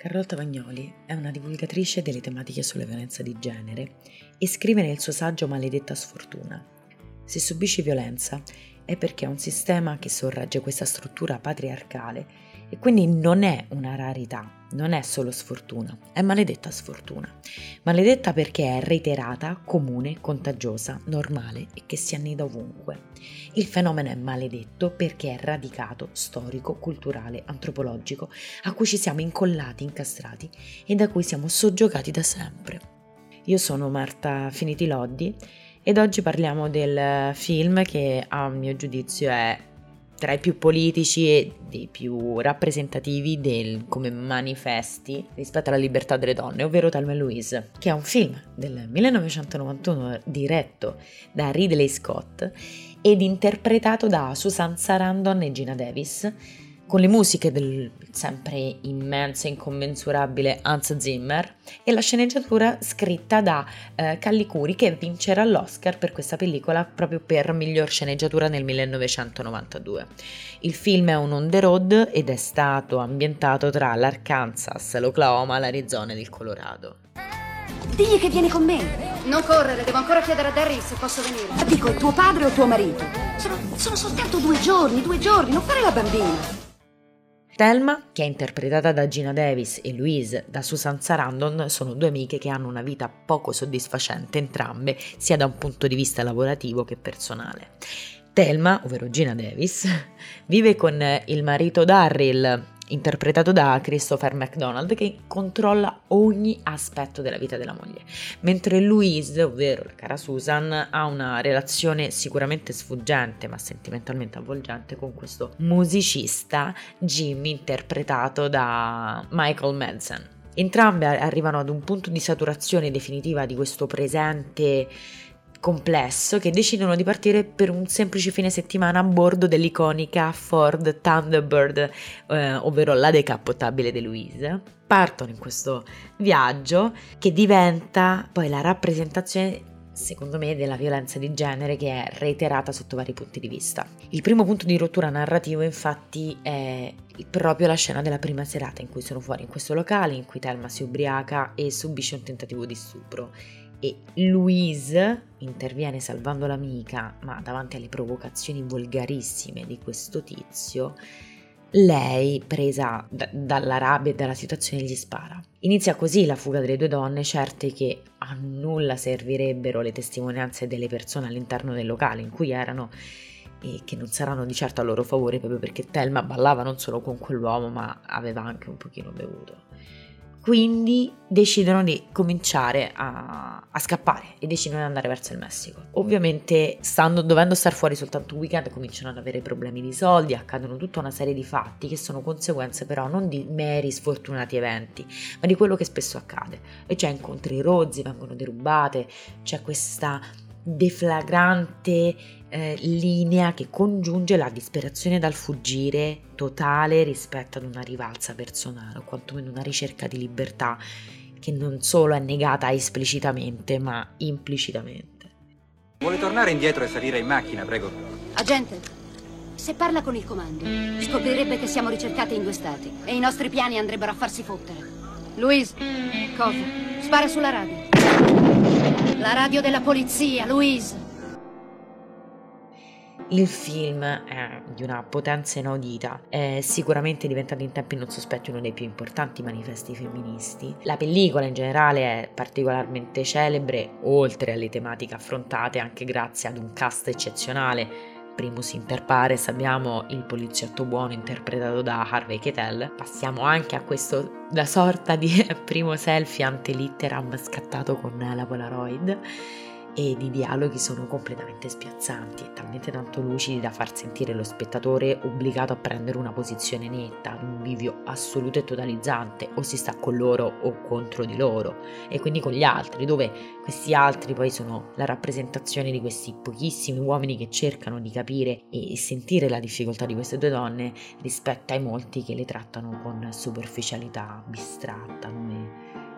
Carlotta Vagnoli è una divulgatrice delle tematiche sulla violenza di genere e scrive nel suo saggio Maledetta sfortuna. Se subisci violenza è perché è un sistema che sorregge questa struttura patriarcale e quindi non è una rarità, non è solo sfortuna, è maledetta sfortuna. Maledetta perché è reiterata, comune, contagiosa, normale e che si annida ovunque. Il fenomeno è maledetto perché è radicato, storico, culturale, antropologico, a cui ci siamo incollati, incastrati e da cui siamo soggiogati da sempre. Io sono Marta Finiti Loddi ed oggi parliamo del film che a mio giudizio è tra i più politici e dei più rappresentativi del, come manifesti rispetto alla libertà delle donne, ovvero Thelma Louise, che è un film del 1991 diretto da Ridley Scott ed interpretato da Susan Sarandon e Gina Davis, con le musiche del sempre immenso e incommensurabile Hans Zimmer e la sceneggiatura scritta da eh, Calli Curi che vincerà l'Oscar per questa pellicola proprio per miglior sceneggiatura nel 1992. Il film è un on the road ed è stato ambientato tra l'Arkansas, l'Oklahoma, l'Arizona ed il Colorado. Digli che vieni con me. Non correre, devo ancora chiedere a Derry se posso venire. Dico, tuo padre o tuo marito? Sono, sono soltanto due giorni, due giorni, non fare la bambina. Thelma, che è interpretata da Gina Davis, e Louise da Susan Sarandon, sono due amiche che hanno una vita poco soddisfacente entrambe, sia da un punto di vista lavorativo che personale. Thelma, ovvero Gina Davis, vive con il marito Darryl, interpretato da Christopher McDonald, che controlla ogni aspetto della vita della moglie, mentre Louise, ovvero la cara Susan, ha una relazione sicuramente sfuggente ma sentimentalmente avvolgente con questo musicista Jimmy, interpretato da Michael Madsen. Entrambe arrivano ad un punto di saturazione definitiva di questo presente complesso che decidono di partire per un semplice fine settimana a bordo dell'iconica Ford Thunderbird, eh, ovvero la decappottabile di Louise. Partono in questo viaggio che diventa poi la rappresentazione secondo me, della violenza di genere che è reiterata sotto vari punti di vista. Il primo punto di rottura narrativo, infatti, è proprio la scena della prima serata in cui sono fuori in questo locale, in cui Thelma si ubriaca e subisce un tentativo di stupro e Louise interviene salvando l'amica, ma davanti alle provocazioni volgarissime di questo tizio, lei, presa d- dalla rabbia e dalla situazione, gli spara. Inizia così la fuga delle due donne, certe che a nulla servirebbero le testimonianze delle persone all'interno del locale in cui erano e che non saranno di certo a loro favore proprio perché Thelma ballava non solo con quell'uomo ma aveva anche un pochino bevuto. Quindi decidono di cominciare a, a, scappare e decidono di andare verso il Messico. Ovviamente, stando, dovendo star fuori soltanto un weekend, cominciano ad avere problemi di soldi, accadono tutta una serie di fatti che sono conseguenze però non di meri sfortunati eventi, ma di quello che spesso accade. E cioè incontri rozzi, vengono derubate, c'è questa deflagrante eh, linea che congiunge la disperazione dal fuggire totale rispetto ad una rivalsa personale o quantomeno una ricerca di libertà che non solo è negata esplicitamente ma implicitamente. Vuole tornare indietro e salire in macchina, prego. Agente, se parla con il comando, scoprirebbe che siamo ricercati in due stati e i nostri piani andrebbero a farsi fottere. Louise, cosa? Spara sulla radio. La radio della polizia, Louise. Il film è di una potenza inaudita, è sicuramente diventato in tempi non sospetti uno dei più importanti manifesti femministi. La pellicola in generale è particolarmente celebre, oltre alle tematiche affrontate, anche grazie ad un cast eccezionale. Primus inter pares abbiamo il poliziotto buono interpretato da Harvey Keitel. Passiamo anche a questo, la sorta di primo selfie ante litteram scattato con la Polaroid e di dialoghi sono completamente spiazzanti e talmente tanto lucidi da far sentire lo spettatore obbligato a prendere una posizione netta, un bivio assoluto e totalizzante, o si sta con loro o contro di loro, e quindi con gli altri, dove questi altri poi sono la rappresentazione di questi pochissimi uomini che cercano di capire e sentire la difficoltà di queste due donne rispetto ai molti che le trattano con superficialità bistratta,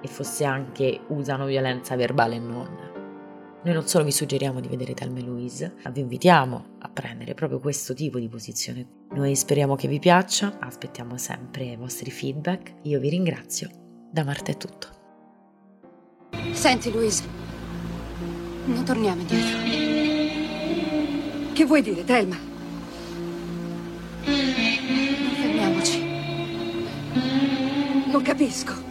e fosse anche usano violenza verbale e non. Noi non solo vi suggeriamo di vedere Thelma e Louise, ma vi invitiamo a prendere proprio questo tipo di posizione. Noi speriamo che vi piaccia, aspettiamo sempre i vostri feedback. Io vi ringrazio. Da Marta è tutto. Senti, Louise, non torniamo indietro. Che vuoi dire, Thelma? Non fermiamoci. Non capisco.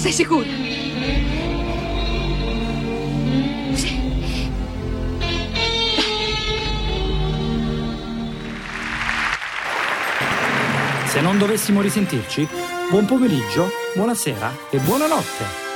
Sei sicura? Se non dovessimo risentirci, buon pomeriggio, buonasera e buonanotte.